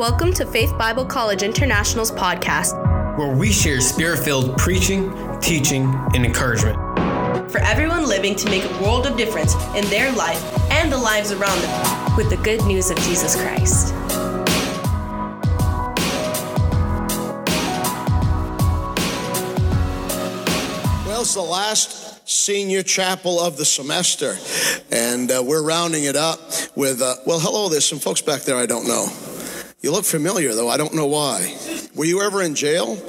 Welcome to Faith Bible College International's podcast, where we share spirit filled preaching, teaching, and encouragement. For everyone living to make a world of difference in their life and the lives around them with the good news of Jesus Christ. Well, it's the last senior chapel of the semester, and uh, we're rounding it up with, uh, well, hello, there's some folks back there I don't know. You look familiar, though. I don't know why. Were you ever in jail?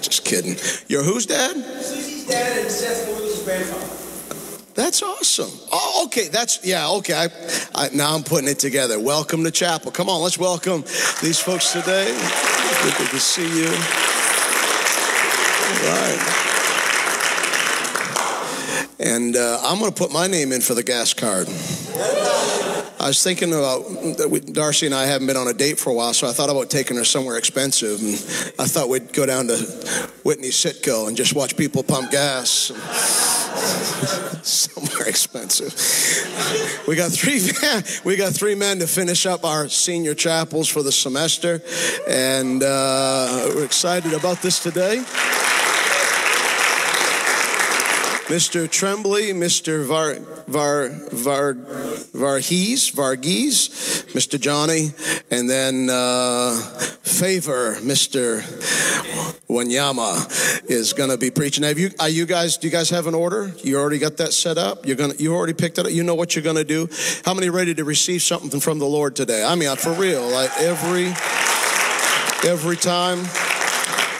Just kidding. You're whose dad? Susie's dad and Seth Louis' grandfather. That's awesome. Oh, okay. That's yeah. Okay. I, I, now I'm putting it together. Welcome to chapel. Come on, let's welcome these folks today. Good to see you. All right. And uh, I'm going to put my name in for the gas card. I was thinking about Darcy and I haven't been on a date for a while, so I thought about taking her somewhere expensive. And I thought we'd go down to Whitney Citgo and just watch people pump gas. somewhere expensive. We got three. We got three men to finish up our senior chapels for the semester, and uh, we're excited about this today. Mr. Tremblay, Mr. Var, Var, Var, Varghese, Varghese, Mr. Johnny, and then uh, Favor, Mr. Wanyama is going to be preaching. Have you, are you guys, do you guys have an order? You already got that set up? You're going to, you already picked it up? You know what you're going to do? How many ready to receive something from the Lord today? I mean, for real, like every, every time.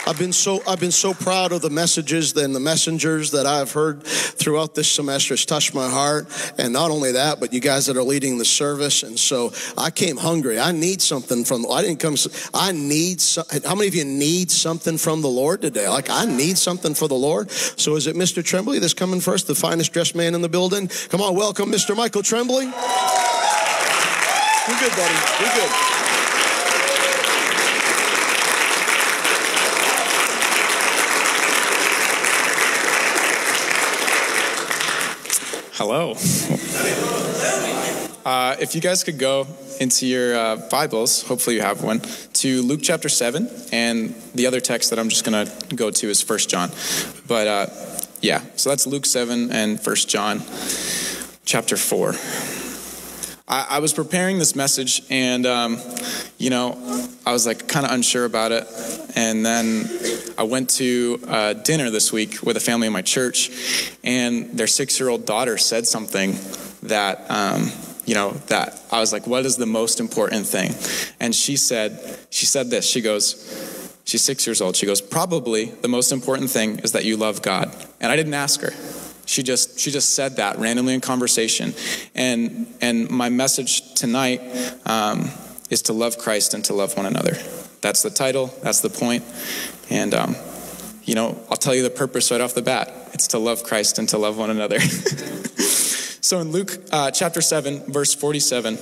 I've been so I've been so proud of the messages and the messengers that I've heard throughout this semester. It's touched my heart, and not only that, but you guys that are leading the service. And so I came hungry. I need something from. I didn't come. I need. How many of you need something from the Lord today? Like I need something for the Lord. So is it Mr. Tremblay that's coming first, the finest dressed man in the building? Come on, welcome Mr. Michael Tremblay. You're good, buddy. You're good. Hello. Uh, if you guys could go into your uh, Bibles, hopefully you have one, to Luke chapter 7, and the other text that I'm just going to go to is First John. But uh, yeah, so that's Luke 7 and First John chapter 4. I, I was preparing this message, and, um, you know, I was like kind of unsure about it. And then I went to uh, dinner this week with a family in my church, and their six year old daughter said something that, um, you know, that I was like, what is the most important thing? And she said, she said this. She goes, she's six years old. She goes, probably the most important thing is that you love God. And I didn't ask her. She just she just said that randomly in conversation, and and my message tonight um, is to love Christ and to love one another. That's the title. That's the point. And um, you know, I'll tell you the purpose right off the bat. It's to love Christ and to love one another. so in Luke uh, chapter seven, verse forty-seven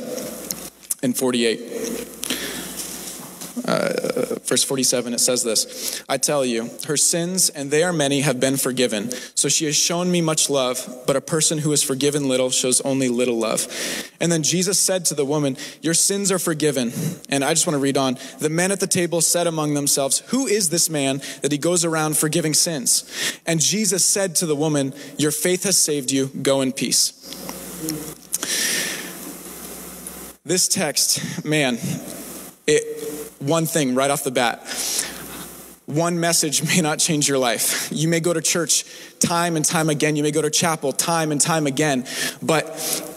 and forty-eight. Uh, verse 47, it says this I tell you, her sins, and they are many, have been forgiven. So she has shown me much love, but a person who is forgiven little shows only little love. And then Jesus said to the woman, Your sins are forgiven. And I just want to read on. The men at the table said among themselves, Who is this man that he goes around forgiving sins? And Jesus said to the woman, Your faith has saved you. Go in peace. This text, man, it, one thing right off the bat one message may not change your life. You may go to church time and time again. You may go to chapel time and time again. But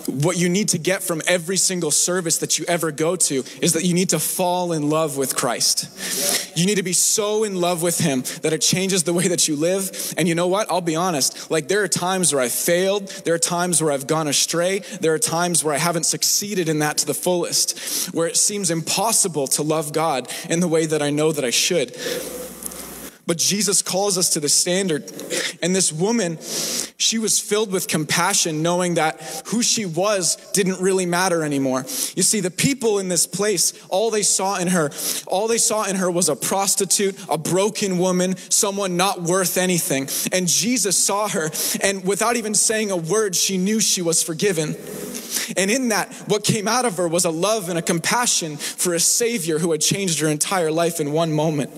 what you need to get from every single service that you ever go to is that you need to fall in love with Christ. You need to be so in love with Him that it changes the way that you live. And you know what? I'll be honest. Like, there are times where I've failed, there are times where I've gone astray, there are times where I haven't succeeded in that to the fullest, where it seems impossible to love God in the way that I know that I should. But Jesus calls us to the standard. And this woman, she was filled with compassion, knowing that who she was didn't really matter anymore. You see, the people in this place, all they saw in her, all they saw in her was a prostitute, a broken woman, someone not worth anything. And Jesus saw her, and without even saying a word, she knew she was forgiven. And in that, what came out of her was a love and a compassion for a Savior who had changed her entire life in one moment.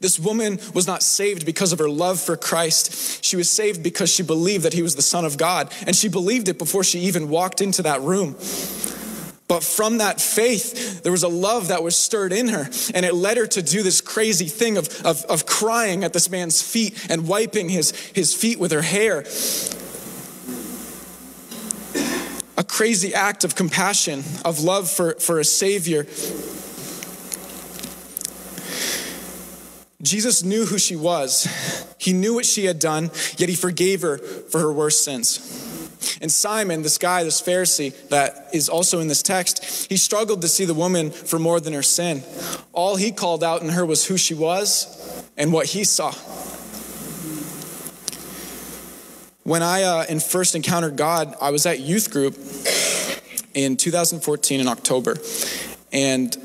This woman was not saved because of her love for Christ. She was saved because she believed that he was the Son of God. And she believed it before she even walked into that room. But from that faith, there was a love that was stirred in her, and it led her to do this crazy thing of, of, of crying at this man's feet and wiping his, his feet with her hair. A crazy act of compassion, of love for, for a Savior. Jesus knew who she was. He knew what she had done, yet he forgave her for her worst sins. And Simon, this guy, this Pharisee that is also in this text, he struggled to see the woman for more than her sin. All he called out in her was who she was and what he saw. When I uh, and first encountered God, I was at youth group in 2014 in October. And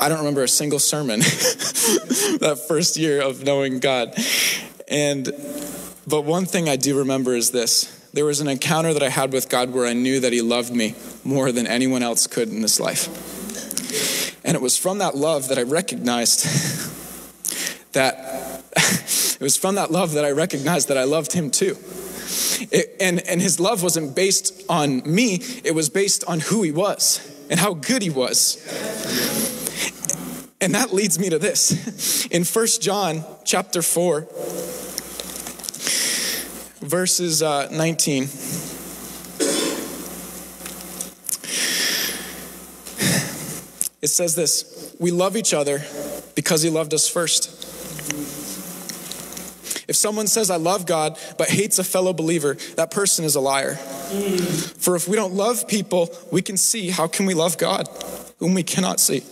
I don't remember a single sermon that first year of knowing God. And but one thing I do remember is this. There was an encounter that I had with God where I knew that he loved me more than anyone else could in this life. And it was from that love that I recognized that it was from that love that I recognized that I loved him too. It, and, and his love wasn't based on me, it was based on who he was and how good he was. And that leads me to this. In 1 John chapter 4, verses uh, 19. It says this We love each other because he loved us first. If someone says, I love God, but hates a fellow believer, that person is a liar. For if we don't love people we can see, how can we love God, whom we cannot see?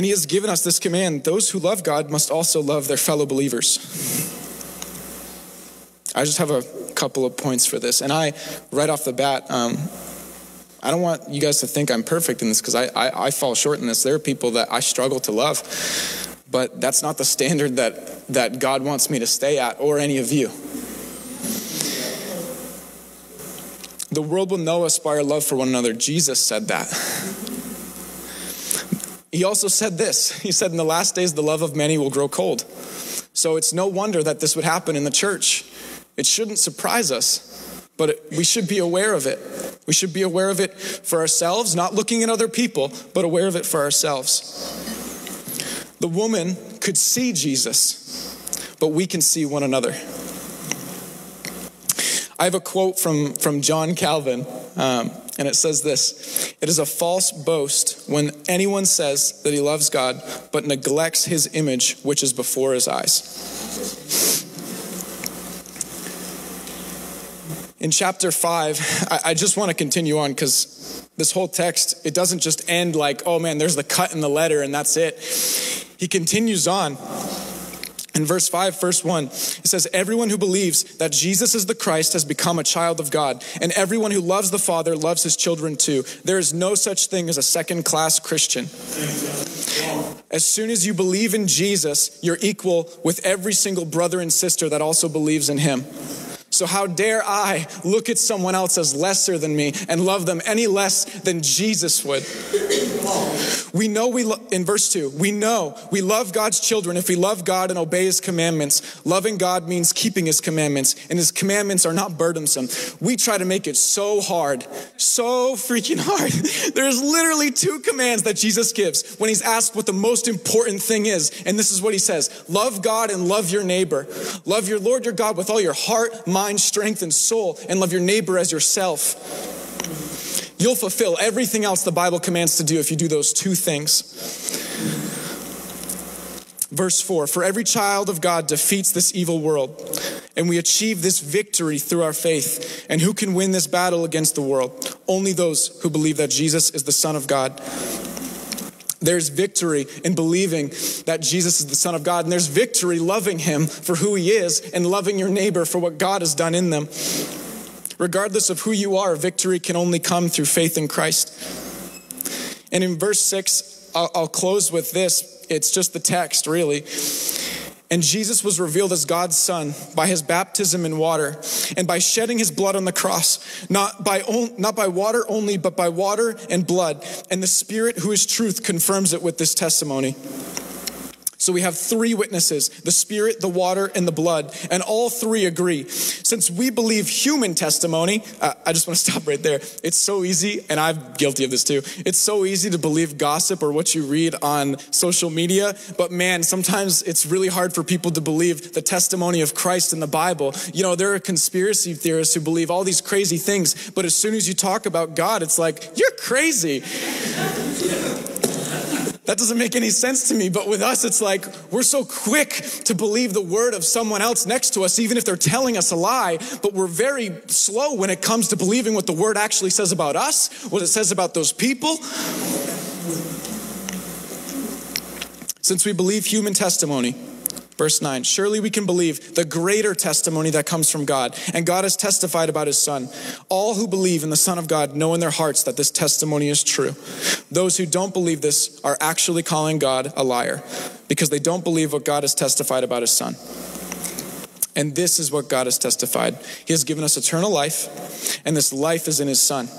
And he has given us this command those who love God must also love their fellow believers. I just have a couple of points for this. And I, right off the bat, um, I don't want you guys to think I'm perfect in this because I, I, I fall short in this. There are people that I struggle to love, but that's not the standard that, that God wants me to stay at or any of you. The world will know us by our love for one another. Jesus said that. He also said this He said, In the last days, the love of many will grow cold. So it's no wonder that this would happen in the church. It shouldn't surprise us, but it, we should be aware of it. We should be aware of it for ourselves, not looking at other people, but aware of it for ourselves. The woman could see Jesus, but we can see one another. I have a quote from, from John Calvin, um, and it says this It is a false boast when anyone says that he loves God, but neglects his image which is before his eyes. In chapter five, I, I just want to continue on because this whole text, it doesn't just end like, oh man, there's the cut in the letter and that's it. He continues on. In verse 5, verse 1, it says, Everyone who believes that Jesus is the Christ has become a child of God, and everyone who loves the Father loves his children too. There is no such thing as a second class Christian. As soon as you believe in Jesus, you're equal with every single brother and sister that also believes in him. So, how dare I look at someone else as lesser than me and love them any less than Jesus would? We know we, lo- in verse 2, we know we love God's children if we love God and obey his commandments. Loving God means keeping his commandments, and his commandments are not burdensome. We try to make it so hard, so freaking hard. There's literally two commands that Jesus gives when he's asked what the most important thing is. And this is what he says love God and love your neighbor. Love your Lord your God with all your heart, mind, strength, and soul, and love your neighbor as yourself. You'll fulfill everything else the Bible commands to do if you do those two things. Verse 4 For every child of God defeats this evil world, and we achieve this victory through our faith. And who can win this battle against the world? Only those who believe that Jesus is the Son of God. There's victory in believing that Jesus is the Son of God, and there's victory loving Him for who He is and loving your neighbor for what God has done in them. Regardless of who you are, victory can only come through faith in Christ. And in verse 6, I'll, I'll close with this. It's just the text, really. And Jesus was revealed as God's Son by his baptism in water and by shedding his blood on the cross, not by, on, not by water only, but by water and blood. And the Spirit, who is truth, confirms it with this testimony. So we have three witnesses the Spirit, the water, and the blood, and all three agree. Since we believe human testimony, uh, I just want to stop right there. It's so easy, and I'm guilty of this too. It's so easy to believe gossip or what you read on social media, but man, sometimes it's really hard for people to believe the testimony of Christ in the Bible. You know, there are conspiracy theorists who believe all these crazy things, but as soon as you talk about God, it's like, you're crazy. That doesn't make any sense to me, but with us, it's like we're so quick to believe the word of someone else next to us, even if they're telling us a lie, but we're very slow when it comes to believing what the word actually says about us, what it says about those people. Since we believe human testimony, Verse 9, surely we can believe the greater testimony that comes from God. And God has testified about his Son. All who believe in the Son of God know in their hearts that this testimony is true. Those who don't believe this are actually calling God a liar because they don't believe what God has testified about his Son. And this is what God has testified. He has given us eternal life, and this life is in his Son.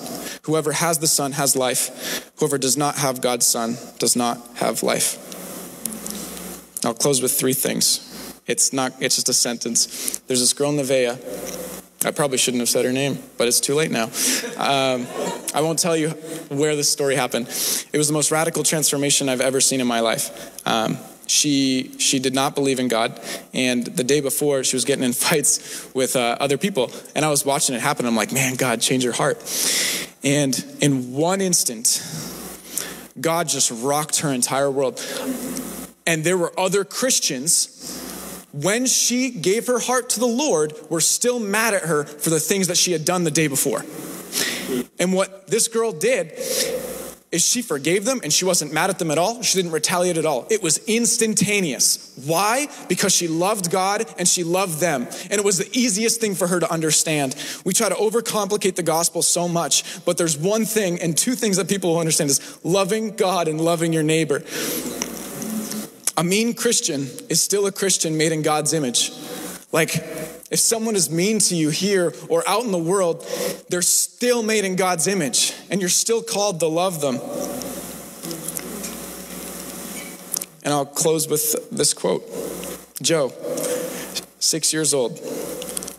Whoever has the Son has life. Whoever does not have God's Son does not have life. I'll close with three things. It's not, it's just a sentence. There's this girl, Nevaeh. I probably shouldn't have said her name, but it's too late now. Um, I won't tell you where this story happened. It was the most radical transformation I've ever seen in my life. Um, she she did not believe in God, and the day before she was getting in fights with uh, other people, and I was watching it happen. I'm like, man, God, change her heart. And in one instant, God just rocked her entire world and there were other Christians when she gave her heart to the Lord were still mad at her for the things that she had done the day before. And what this girl did is she forgave them and she wasn't mad at them at all. She didn't retaliate at all. It was instantaneous. Why? Because she loved God and she loved them. And it was the easiest thing for her to understand. We try to overcomplicate the gospel so much, but there's one thing and two things that people will understand is loving God and loving your neighbor. A mean Christian is still a Christian made in God's image. Like, if someone is mean to you here or out in the world, they're still made in God's image, and you're still called to love them. And I'll close with this quote Joe, six years old,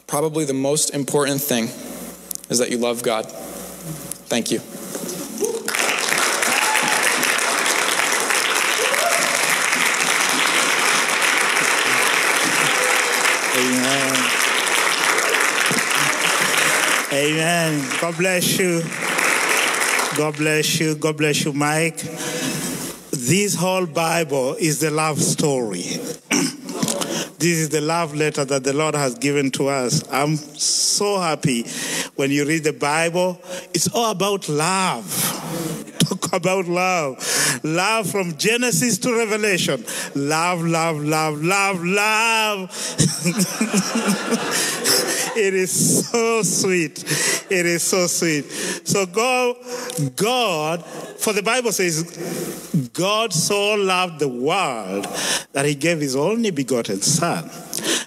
probably the most important thing is that you love God. Thank you. Amen. Amen. God bless you. God bless you. God bless you, Mike. This whole Bible is the love story. this is the love letter that the Lord has given to us. I'm so happy when you read the Bible. It's all about love. Talk about love. Love from Genesis to Revelation. Love, love, love, love, love. it is so sweet. It is so sweet. So God, God, for the Bible says, God so loved the world that he gave his only begotten son.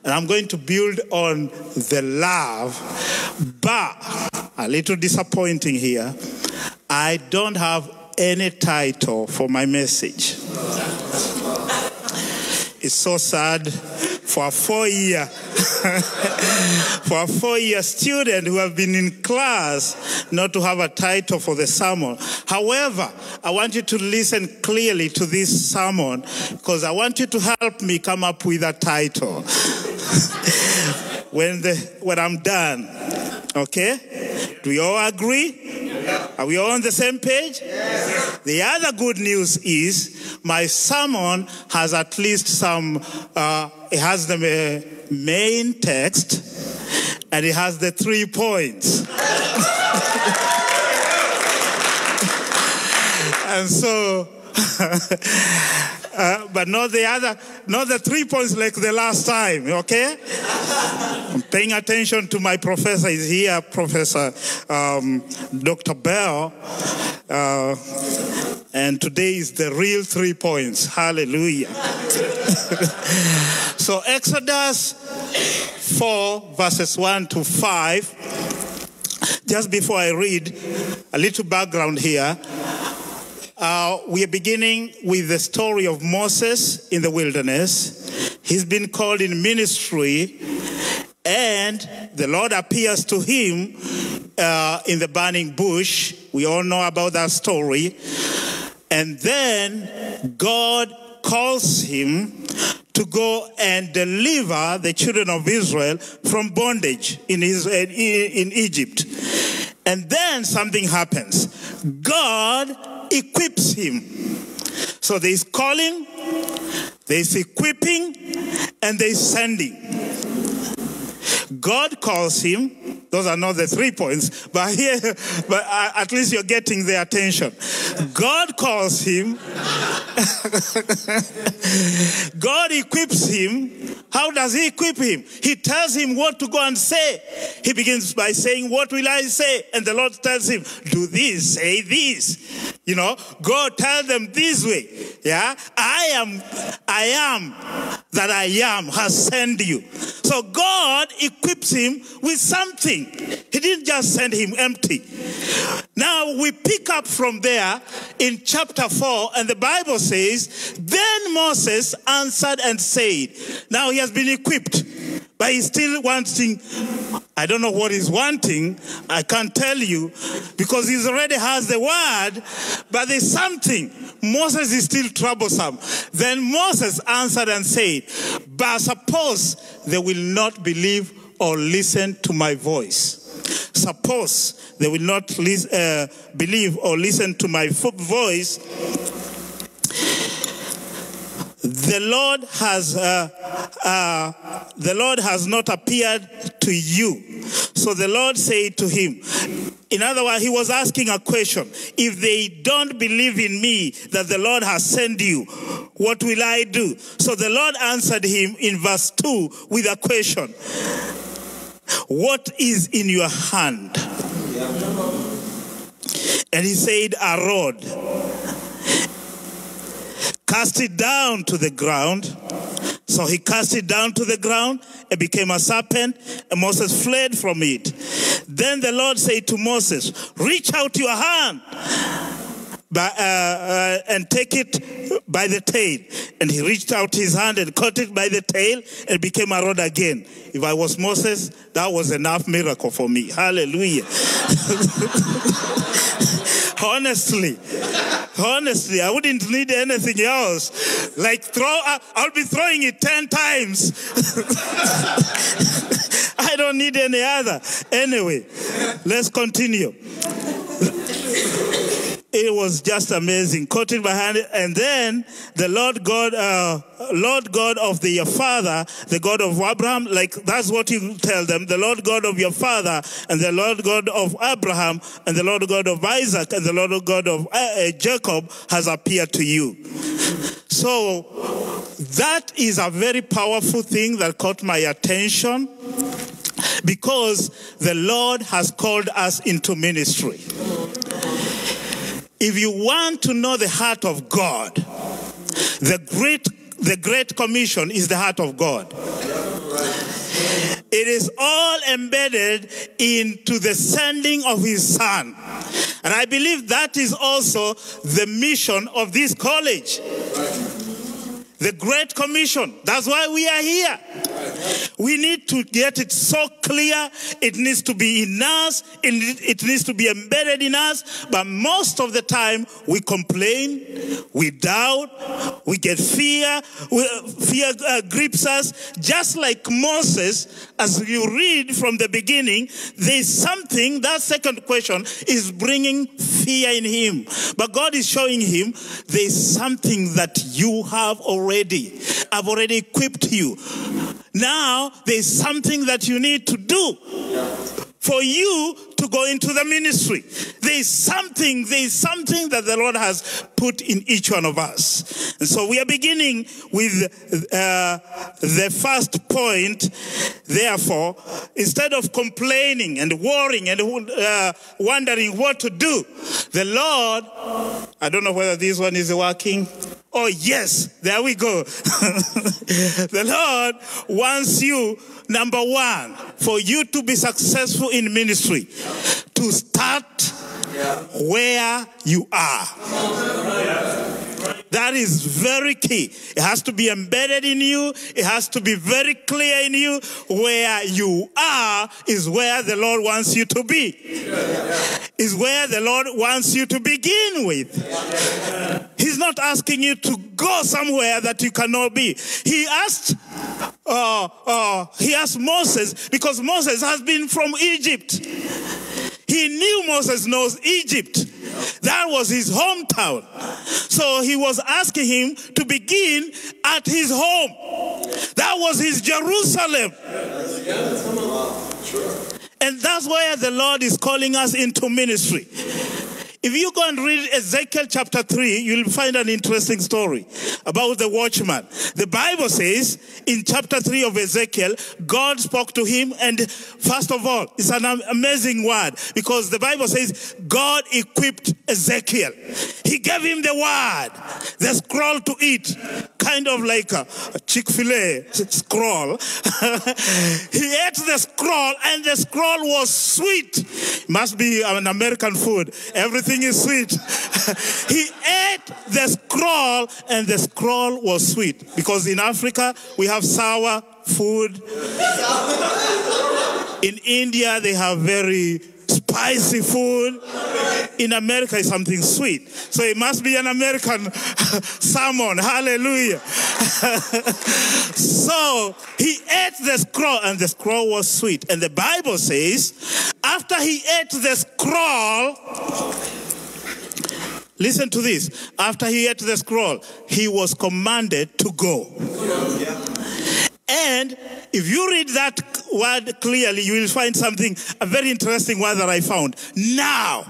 And I'm going to build on the love, but a little disappointing here. I don't have any title for my message. It's so sad for a four year for a four year student who have been in class not to have a title for the sermon. However, I want you to listen clearly to this sermon because I want you to help me come up with a title. when the when I'm done. Okay? Do we all agree? Are we all on the same page? The other good news is my sermon has at least some, uh, it has the uh, main text and it has the three points. and so Uh, but not the other, not the three points like the last time, okay? I'm paying attention to my professor. Is here, Professor um, Dr. Bell. Uh, and today is the real three points. Hallelujah. so, Exodus 4, verses 1 to 5. Just before I read, a little background here. Uh, we are beginning with the story of Moses in the wilderness. He's been called in ministry, and the Lord appears to him uh, in the burning bush. We all know about that story. And then God calls him to go and deliver the children of Israel from bondage in, his, in Egypt. And then something happens. God equips him. So there's calling, there's equipping, and there's sending. God calls him. Those are not the three points, but here, but uh, at least you're getting the attention. God calls him. God equips him. How does he equip him? He tells him what to go and say. He begins by saying, What will I say? And the Lord tells him, Do this, say this. You know, go tell them this way. Yeah, I am, I am that I am has sent you. So God equips him with something. He didn't just send him empty. Now we pick up from there in chapter 4, and the Bible says, Then Moses answered and said, Now he has been equipped, but he's still wanting. I don't know what he's wanting. I can't tell you because he already has the word, but there's something. Moses is still troublesome. Then Moses answered and said, But suppose they will not believe or listen to my voice. Suppose they will not uh, believe or listen to my voice. The Lord has uh, uh, the Lord has not appeared to you. So the Lord said to him, in other words, he was asking a question. If they don't believe in me that the Lord has sent you, what will I do? So the Lord answered him in verse 2 with a question. What is in your hand? And he said, A rod. Cast it down to the ground. So he cast it down to the ground. It became a serpent, and Moses fled from it. Then the Lord said to Moses, Reach out your hand by, uh, uh, and take it by the tail. And he reached out his hand and caught it by the tail and became a rod again. If I was Moses, that was enough miracle for me. Hallelujah. honestly, honestly, I wouldn't need anything else. Like throw, I'll be throwing it 10 times. I don't need any other. Anyway, let's continue it was just amazing. Caught behind it, and then the Lord God, uh, Lord God of the, your father, the God of Abraham, like that's what you tell them. The Lord God of your father, and the Lord God of Abraham, and the Lord God of Isaac, and the Lord God of uh, uh Jacob has appeared to you. So that is a very powerful thing that caught my attention because the Lord has called us into ministry. If you want to know the heart of God, the great, the great commission is the heart of God. It is all embedded into the sending of his son. And I believe that is also the mission of this college. The Great Commission. That's why we are here. We need to get it so clear. It needs to be in us. It needs to be embedded in us. But most of the time, we complain, we doubt, we get fear. Fear uh, grips us. Just like Moses, as you read from the beginning, there's something, that second question is bringing fear in him. But God is showing him there's something that you have already. I've already equipped you. Now there's something that you need to do for you to go into the ministry. There is something, there is something that the Lord has put in each one of us. And so we are beginning with uh, the first point. Therefore, instead of complaining and worrying and uh, wondering what to do, the Lord, I don't know whether this one is working. Oh, yes, there we go. the Lord wants you, number one, for you to be successful in ministry, to start where you are. That is very key. It has to be embedded in you. It has to be very clear in you. Where you are is where the Lord wants you to be. Is where the Lord wants you to begin with. He's not asking you to go somewhere that you cannot be. He asked, uh, uh, he asked Moses because Moses has been from Egypt. He knew Moses knows Egypt. That was his hometown. So he was asking him to begin at his home. That was his Jerusalem. And that's where the Lord is calling us into ministry. If you go and read Ezekiel chapter 3, you'll find an interesting story about the watchman. The Bible says in chapter 3 of Ezekiel, God spoke to him, and first of all, it's an amazing word because the Bible says God equipped Ezekiel. He gave him the word, the scroll to eat, kind of like a, Chick fil A scroll. he ate the scroll, and the scroll was sweet. Must be an American food. Everything is sweet. he ate the scroll, and the scroll was sweet. Because in Africa, we have sour food. In India, they have very spicy food. In America, it's something sweet. So it must be an American salmon. Hallelujah. so he ate the scroll, and the scroll was sweet. And the Bible says, after he ate the scroll, Listen to this. After he ate the scroll, he was commanded to go. And if you read that word clearly, you will find something, a very interesting word that I found. Now.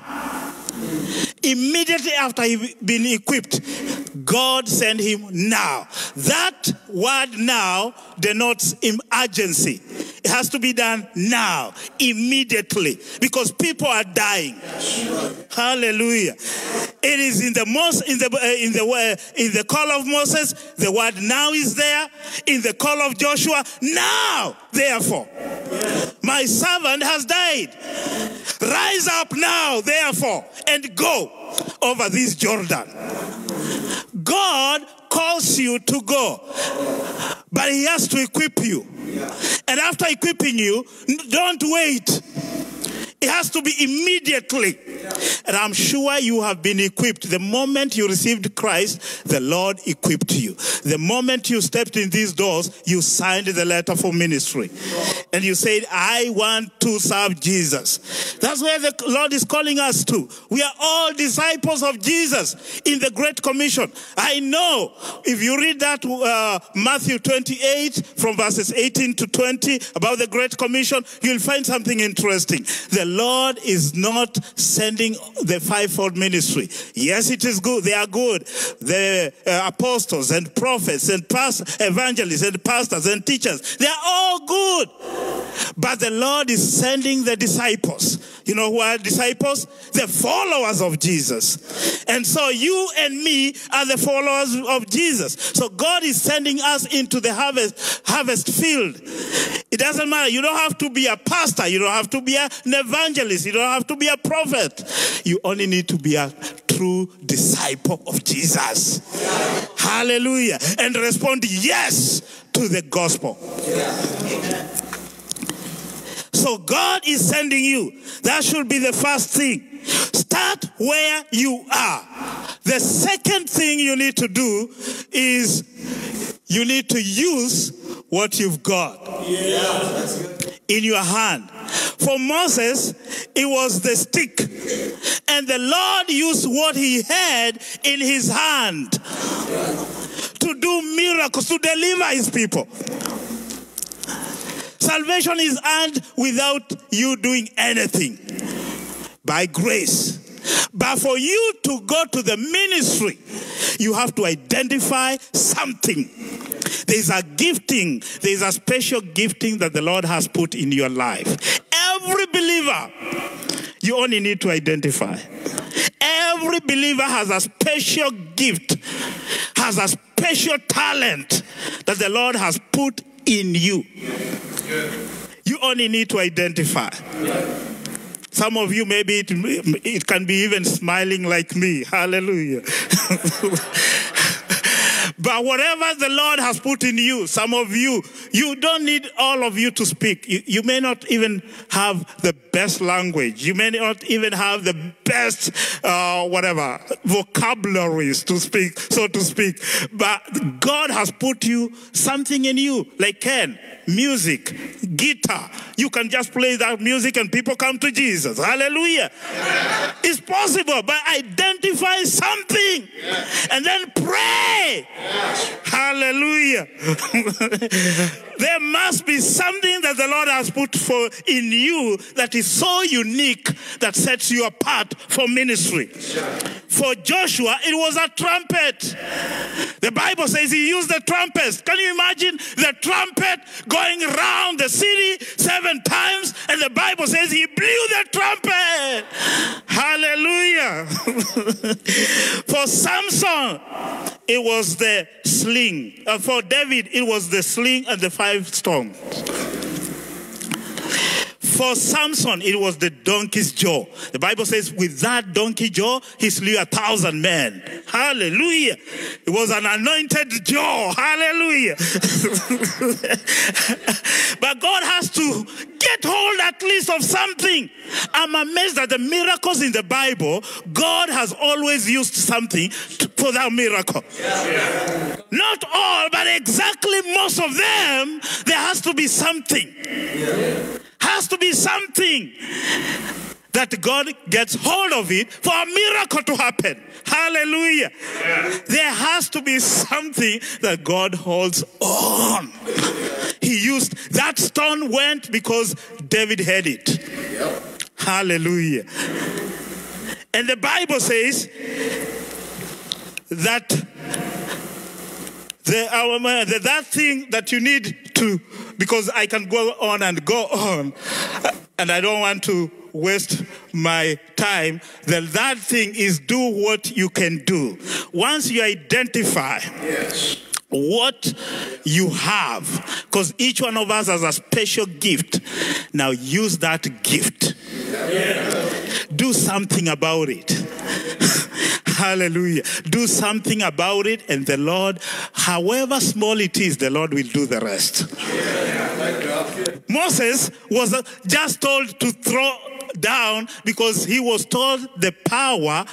Immediately after he been equipped, God sent him now. That word now denotes urgency. It has to be done now, immediately, because people are dying. Hallelujah. It is in the most in the uh, in the uh, in the call of Moses, the word now is there. In the call of Joshua, now, therefore, my servant has died. Rise up now, therefore, and go over this Jordan. God calls you to go, but He has to equip you. And after equipping you, don't wait. It has to be immediately. And I'm sure you have been equipped. The moment you received Christ, the Lord equipped you. The moment you stepped in these doors, you signed the letter for ministry. And you said, I want to serve Jesus. That's where the Lord is calling us to. We are all disciples of Jesus in the Great Commission. I know if you read that uh, Matthew 28 from verses 18 to 20 about the Great Commission, you'll find something interesting. The Lord is not sending the fivefold ministry. Yes, it is good. They are good. The uh, apostles and prophets and past evangelists and pastors and teachers, they are all good. But the Lord is sending the disciples. You know who are disciples? The followers of Jesus. And so you and me are the followers of Jesus. So God is sending us into the harvest, harvest field. It doesn't matter. You don't have to be a pastor. You don't have to be an evangelist. You don't have to be a prophet. You only need to be a true disciple of Jesus. Hallelujah. And respond yes to the gospel. So God is sending you. That should be the first thing. Start where you are. The second thing you need to do is you need to use what you've got in your hand. For Moses, it was the stick. And the Lord used what he had in his hand to do miracles, to deliver his people. Salvation is earned without you doing anything. by grace. But for you to go to the ministry, you have to identify something. There's a gifting, there's a special gifting that the Lord has put in your life. Every believer, you only need to identify. Every believer has a special gift, has a special talent that the Lord has put in you. You only need to identify. Some of you, maybe it, it can be even smiling like me. Hallelujah. but whatever the Lord has put in you, some of you, you don't need all of you to speak. You, you may not even have the best language. You may not even have the best, uh, whatever, vocabularies to speak, so to speak. But God has put you something in you, like Ken music, guitar. You can just play that music and people come to Jesus. Hallelujah. It's possible, but identify something and then pray. Hallelujah. there must be something that the Lord has put for in you that is so unique that sets you apart for ministry. For Joshua, it was a trumpet. The Bible says he used the trumpet. Can you imagine the trumpet going around the city seven times? And the Bible says he blew the trumpet. Hallelujah. for Samson, it was the sling. Uh, for David, it was the sling and the five stones. For Samson, it was the donkey's jaw. The Bible says, with that donkey jaw, he slew a thousand men. Hallelujah. It was an anointed jaw. Hallelujah. but God has to get hold at least of something. I'm amazed that the miracles in the Bible, God has always used something to, for that miracle. Yeah. Not all, but exactly most of them, there has to be something. Yeah. Has to be something that God gets hold of it for a miracle to happen. Hallelujah. Yeah. There has to be something that God holds on. He used that stone went because David had it. Hallelujah. And the Bible says that the, the, that thing that you need to, because I can go on and go on, and I don't want to waste my time, then that thing is do what you can do. Once you identify, yes what you have because each one of us has a special gift. Now use that gift. Do something about it Hallelujah. Do something about it, and the Lord, however small it is, the Lord will do the rest. Moses was uh, just told to throw down because he was told the power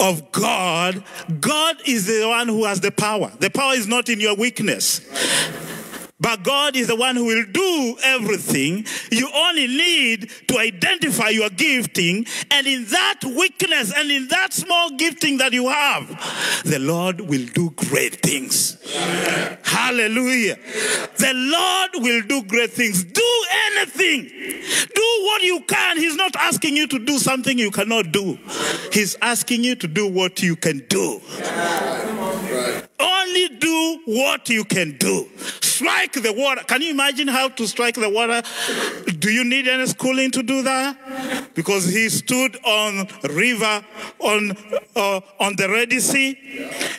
of God. God is the one who has the power. The power is not in your weakness. But God is the one who will do everything. You only need to identify your gifting, and in that weakness and in that small gifting that you have, the Lord will do great things. Hallelujah. The Lord will do great things. Do anything. Do what you can. He's not asking you to do something you cannot do, He's asking you to do what you can do. Only do what you can do. Strike the water. Can you imagine how to strike the water? Do you need any schooling to do that? Because he stood on river on uh, on the Red Sea,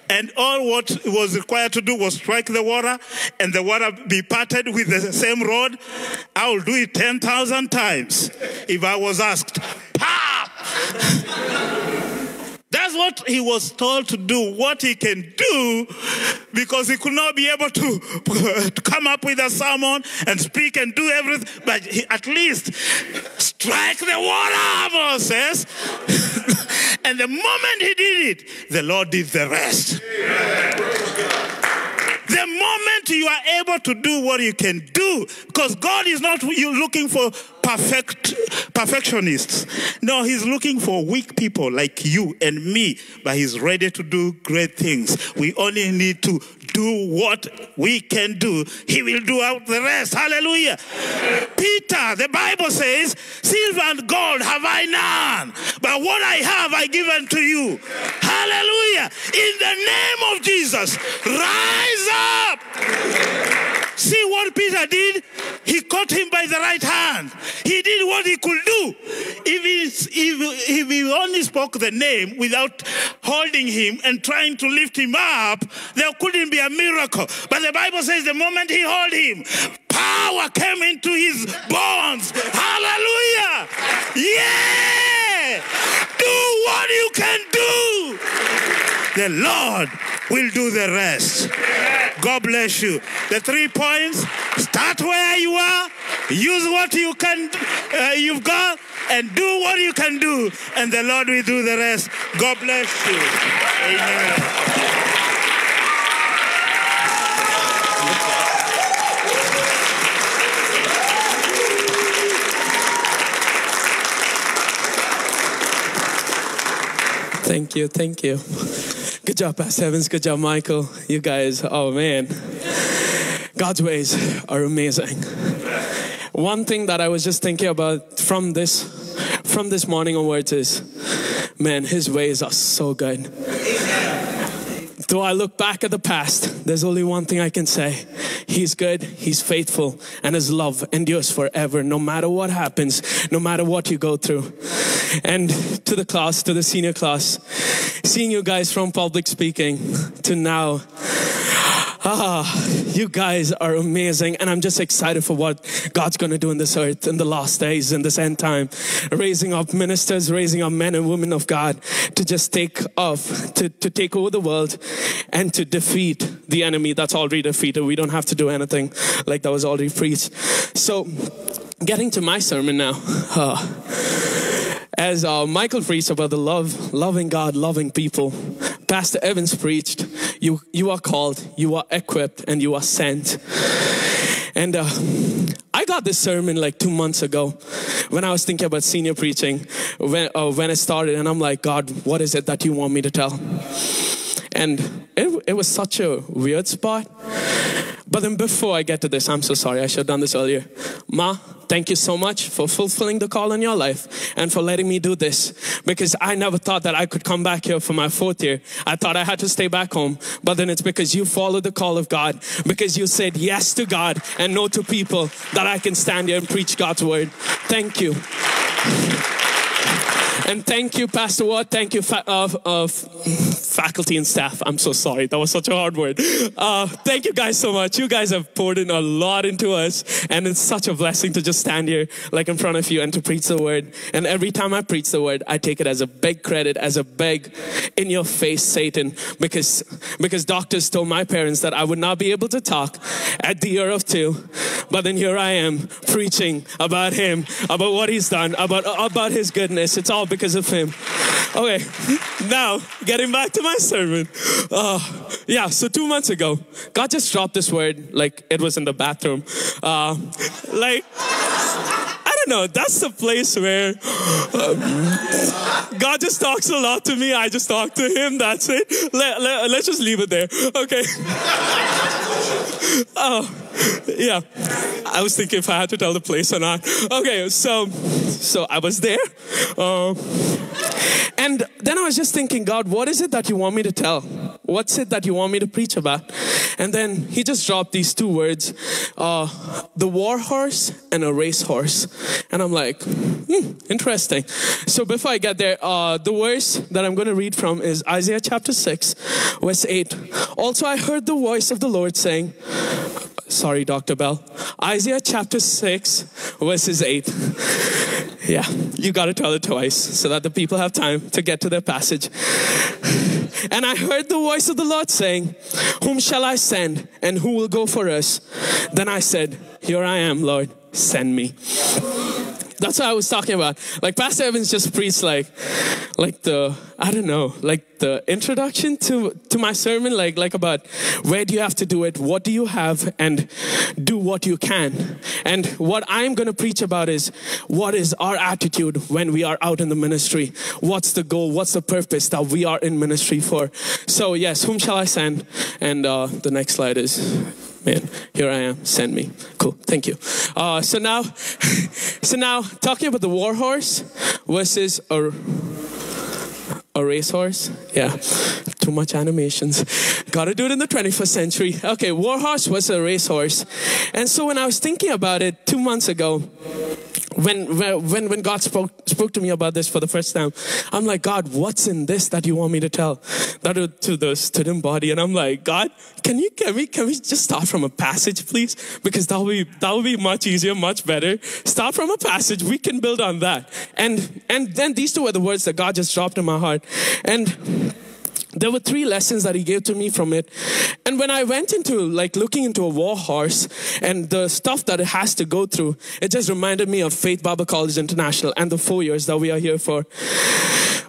and all what was required to do was strike the water, and the water be parted with the same rod. I will do it ten thousand times if I was asked. Pa! That's what he was told to do, what he can do, because he could not be able to, to come up with a sermon and speak and do everything, but he, at least strike the water, Moses. and the moment he did it, the Lord did the rest. The moment you are able to do what you can do, because God is not you looking for perfect perfectionists. No, He's looking for weak people like you and me, but He's ready to do great things. We only need to do what we can do, He will do out the rest. Hallelujah. Peter, the Bible says, Silver and gold have I none, but what I have I give unto you. Hallelujah. In the name of Jesus, rise up. See what Peter did? He caught him by the right hand. He did what he could do. If he, if, if he only spoke the name without holding him and trying to lift him up, there couldn't be a miracle. But the Bible says the moment he held him, power came into his bones. Hallelujah! Yeah! Do what you can do. The Lord will do the rest. God bless you. The three points start where you are, use what you can, uh, you've got, and do what you can do, and the Lord will do the rest. God bless you. Amen. Thank you, thank you. Good job, Pastor Evans. Good job, Michael. You guys, oh man. God's ways are amazing. One thing that I was just thinking about from this from this morning onwards is man, his ways are so good. Though I look back at the past, there's only one thing I can say. He's good, He's faithful, and His love endures forever, no matter what happens, no matter what you go through. And to the class, to the senior class, seeing you guys from public speaking to now, Ah, you guys are amazing, and I'm just excited for what God's going to do in this earth in the last days, in this end time. Raising up ministers, raising up men and women of God to just take off, to, to take over the world, and to defeat the enemy that's already defeated. We don't have to do anything like that was already preached. So, getting to my sermon now. Uh, as uh, Michael preached about the love, loving God, loving people, Pastor Evans preached, you, you are called, you are equipped, and you are sent. And uh, I got this sermon like two months ago when I was thinking about senior preaching, when, uh, when it started, and I'm like, God, what is it that you want me to tell? And it, it was such a weird spot. But then before I get to this, I'm so sorry, I should have done this earlier. Ma, thank you so much for fulfilling the call in your life and for letting me do this. Because I never thought that I could come back here for my fourth year. I thought I had to stay back home. But then it's because you followed the call of God, because you said yes to God and no to people that I can stand here and preach God's word. Thank you. And thank you, Pastor Watt. Thank you, fa- uh, uh, faculty and staff. I'm so sorry. That was such a hard word. Uh, thank you guys so much. You guys have poured in a lot into us. And it's such a blessing to just stand here like in front of you and to preach the word. And every time I preach the word, I take it as a big credit, as a big in your face Satan. Because, because doctors told my parents that I would not be able to talk at the year of two. But then here I am preaching about him, about what he's done, about, about his goodness. It's all because of him. Okay, now getting back to my sermon. Uh, yeah, so two months ago, God just dropped this word like it was in the bathroom. Uh, like, know, that's the place where um, God just talks a lot to me. I just talk to him. That's it. Let, let, let's just leave it there. Okay. oh, yeah. I was thinking if I had to tell the place or not. Okay, so so I was there. Um, and then I was just thinking, God, what is it that you want me to tell? What's it that you want me to preach about? And then he just dropped these two words uh, the war horse and a race horse. And I'm like, hmm, interesting. So before I get there, uh, the verse that I'm going to read from is Isaiah chapter 6, verse 8. Also, I heard the voice of the Lord saying, Sorry, Dr. Bell. Isaiah chapter 6, verses 8. Yeah, you got to tell it twice so that the people have time to get to their passage. And I heard the voice of the Lord saying, Whom shall I send and who will go for us? Then I said, Here I am, Lord, send me. That's what I was talking about. Like Pastor Evans just preached like, like the I don't know, like the introduction to to my sermon, like like about where do you have to do it, what do you have, and do what you can. And what I'm going to preach about is what is our attitude when we are out in the ministry. What's the goal? What's the purpose that we are in ministry for? So yes, whom shall I send? And uh, the next slide is man, here I am, send me. Cool, thank you. Uh, so now, so now talking about the war horse versus a, a racehorse. Yeah, too much animations. Gotta do it in the 21st century. Okay, war horse was a racehorse. And so when I was thinking about it two months ago, when, when, when God spoke, spoke to me about this for the first time, I'm like, God, what's in this that you want me to tell that to the student body? And I'm like, God, can you, can we, can we just start from a passage, please? Because that will be, that will be much easier, much better. Start from a passage. We can build on that. And, and then these two were the words that God just dropped in my heart. And there were three lessons that he gave to me from it. And when I went into like looking into a war horse and the stuff that it has to go through, it just reminded me of Faith Bible College International and the four years that we are here for.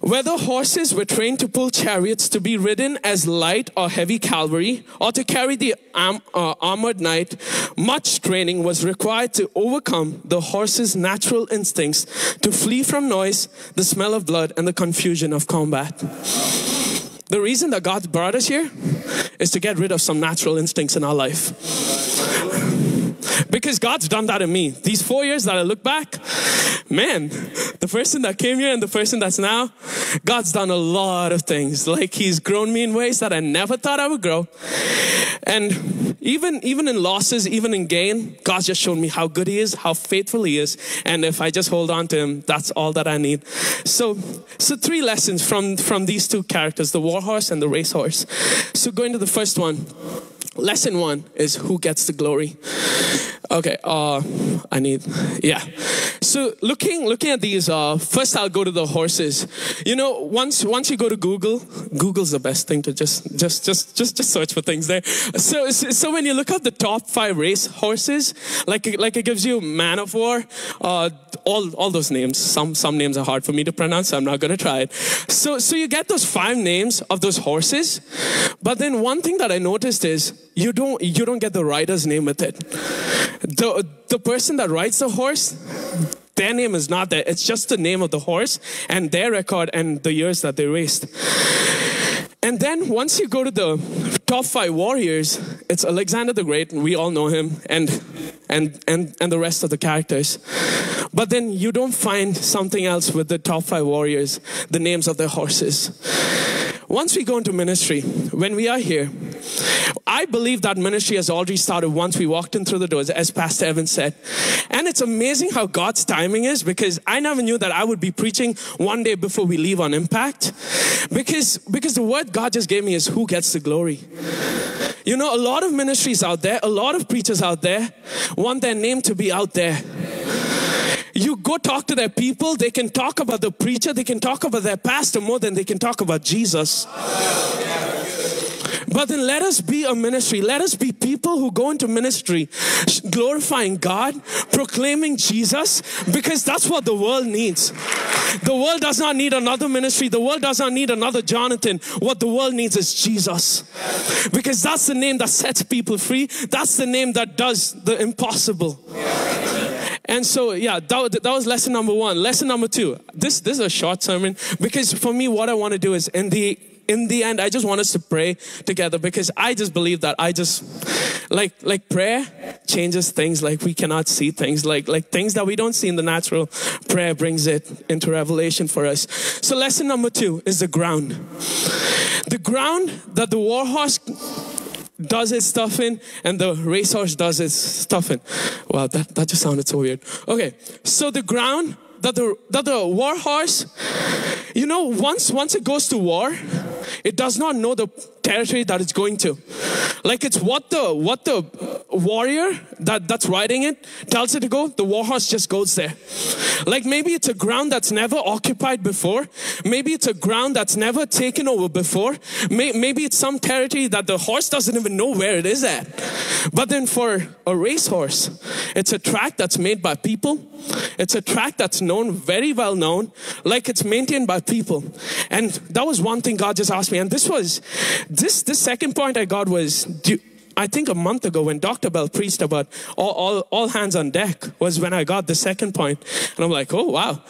Whether horses were trained to pull chariots to be ridden as light or heavy cavalry or to carry the um, uh, armored knight, much training was required to overcome the horse's natural instincts to flee from noise, the smell of blood, and the confusion of combat. The reason that God brought us here is to get rid of some natural instincts in our life. Because God's done that in me. These four years that I look back, man, the person that came here and the person that's now, God's done a lot of things. Like He's grown me in ways that I never thought I would grow. And even, even in losses, even in gain, God's just shown me how good He is, how faithful He is. And if I just hold on to Him, that's all that I need. So, so three lessons from, from these two characters, the war horse and the racehorse. So going to the first one. Lesson one is who gets the glory. Okay, uh, I need, yeah. So looking looking at these, uh, first I'll go to the horses. You know, once once you go to Google, Google's the best thing to just just just just just search for things there. So so when you look up the top five race horses, like like it gives you Man o' War, uh, all all those names. Some some names are hard for me to pronounce. So I'm not gonna try it. So so you get those five names of those horses, but then one thing that I noticed is you don't you don't get the rider's name with it. The the person that rides the horse, their name is not there. It's just the name of the horse and their record and the years that they raced. And then once you go to the top five warriors, it's Alexander the Great, and we all know him, and and and and the rest of the characters. But then you don't find something else with the top five warriors, the names of their horses. Once we go into ministry, when we are here, I believe that ministry has already started once we walked in through the doors, as Pastor Evan said. And it's amazing how God's timing is because I never knew that I would be preaching one day before we leave on impact. Because, because the word God just gave me is who gets the glory. You know, a lot of ministries out there, a lot of preachers out there want their name to be out there. You go talk to their people, they can talk about the preacher, they can talk about their pastor more than they can talk about Jesus. But then let us be a ministry. Let us be people who go into ministry glorifying God, proclaiming Jesus, because that's what the world needs. The world does not need another ministry. The world does not need another Jonathan. What the world needs is Jesus. Because that's the name that sets people free. That's the name that does the impossible. And so, yeah, that, that was lesson number one. Lesson number two. This, this is a short sermon because for me, what I want to do is in the in the end, I just want us to pray together because I just believe that I just like like prayer changes things like we cannot see things like like things that we don't see in the natural. Prayer brings it into revelation for us. So lesson number two is the ground. The ground that the warhorse does its stuff in and the racehorse does its stuff in. Wow, that, that just sounded so weird. Okay, so the ground that the that the war horse, you know, once once it goes to war, it does not know the territory that it's going to. Like it's what the what the warrior that that's riding it tells it to go. The war horse just goes there. Like maybe it's a ground that's never occupied before. Maybe it's a ground that's never taken over before. Maybe it's some territory that the horse doesn't even know where it is at. But then for a racehorse, it's a track that's made by people It's a track that's known, very well known, like it's maintained by people. And that was one thing God just asked me. And this was, this, this second point I got was, do, I think a month ago when Dr. Bell preached about all, all, all hands on deck was when I got the second point. And I'm like, oh, wow.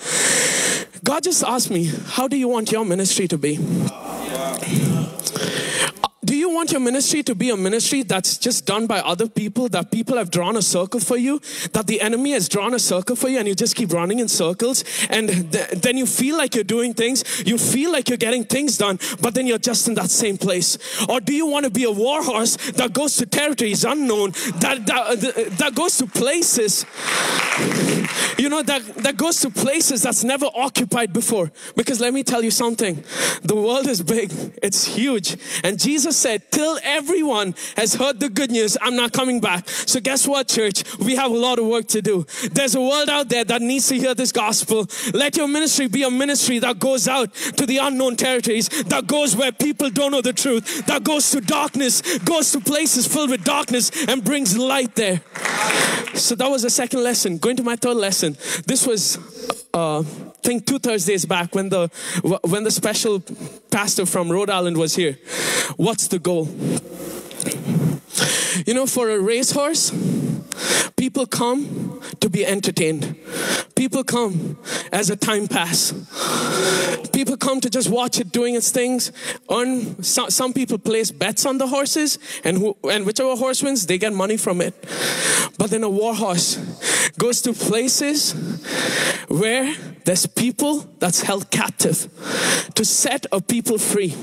God just asked me, how do you want your ministry to be? Do you want your ministry to be a ministry that's just done by other people, that people have drawn a circle for you, that the enemy has drawn a circle for you, and you just keep running in circles, and th- then you feel like you're doing things, you feel like you're getting things done, but then you're just in that same place? Or do you want to be a war horse that goes to territories unknown, that, that, uh, that goes to places, you know, that, that goes to places that's never occupied before? Because let me tell you something the world is big, it's huge, and Jesus said, Till everyone has heard the good news, I'm not coming back. So, guess what, church? We have a lot of work to do. There's a world out there that needs to hear this gospel. Let your ministry be a ministry that goes out to the unknown territories, that goes where people don't know the truth, that goes to darkness, goes to places filled with darkness, and brings light there. So, that was the second lesson. Going to my third lesson. This was uh, think two Thursdays back when the when the special pastor from Rhode Island was here. What's the goal? You know, for a racehorse, people come to be entertained. People come as a time pass. People come to just watch it doing its things. Earn, some, some people place bets on the horses, and, who, and whichever horse wins, they get money from it. But then a war horse goes to places where there's people that's held captive to set a people free.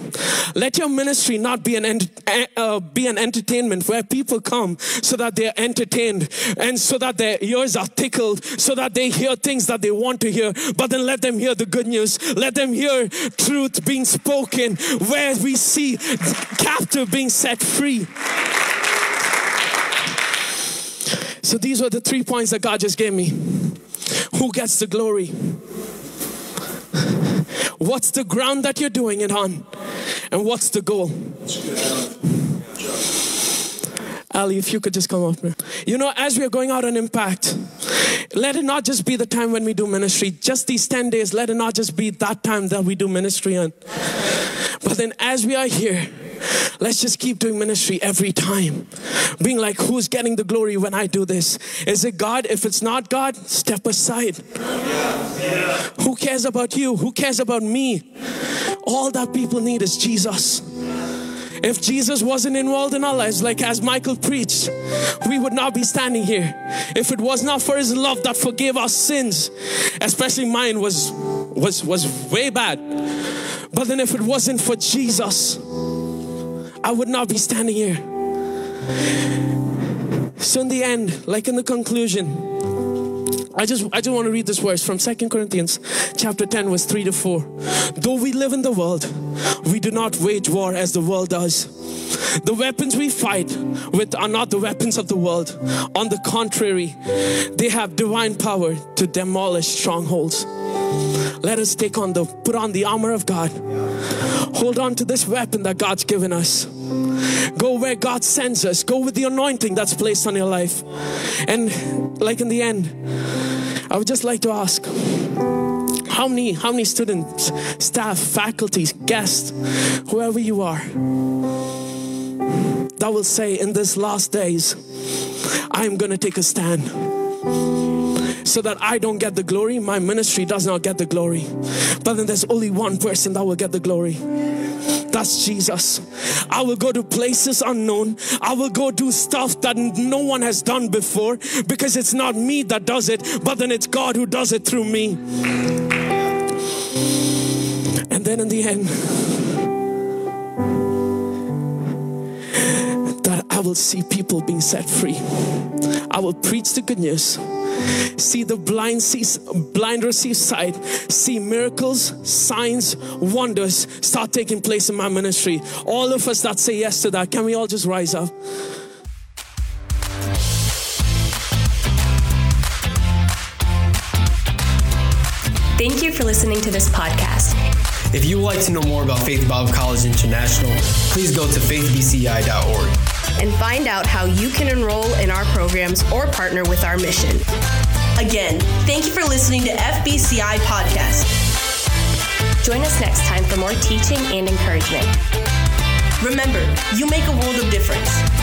Let your ministry not be an, ent- uh, be an entertainment where people come so that they're entertained and so that their ears are tickled, so that they hear things that they want to hear. But then let them hear the good news. Let them hear truth being spoken where we see captive being set free. So these were the three points that God just gave me. Who gets the glory? What's the ground that you're doing it on? And what's the goal? Ali, if you could just come up here. You know, as we are going out on impact, let it not just be the time when we do ministry, just these 10 days, let it not just be that time that we do ministry on. But then as we are here, let's just keep doing ministry every time. Being like, who's getting the glory when I do this? Is it God? If it's not God, step aside. Who cares about you? Who cares about me? All that people need is Jesus. If Jesus wasn't involved in our lives, like as Michael preached, we would not be standing here. If it was not for his love that forgave our sins, especially mine was was was way bad. But then if it wasn't for Jesus, I would not be standing here. So in the end, like in the conclusion, I just I just want to read this verse from Second Corinthians chapter 10 verse 3 to 4. Though we live in the world, we do not wage war as the world does. The weapons we fight with are not the weapons of the world. On the contrary, they have divine power to demolish strongholds. Let us take on the put on the armor of God. Hold on to this weapon that God's given us. Go where God sends us. Go with the anointing that's placed on your life. And like in the end, I would just like to ask how many how many students, staff, faculties, guests, whoever you are, that will say in this last days, I am going to take a stand so that I don't get the glory, my ministry does not get the glory. But then there's only one person that will get the glory. That's Jesus. I will go to places unknown. I will go do stuff that no one has done before because it's not me that does it, but then it's God who does it through me. And then in the end, that I will see people being set free. I will preach the good news see the blind see blind receive sight. See miracles signs wonders start taking place in my ministry. All of us that say yes to that can we all just rise up? Thank you for listening to this podcast. If you would like to know more about Faith Bible College International, please go to faithbci.org and find out how you can enroll in our programs or partner with our mission. Again, thank you for listening to FBCI Podcast. Join us next time for more teaching and encouragement. Remember, you make a world of difference.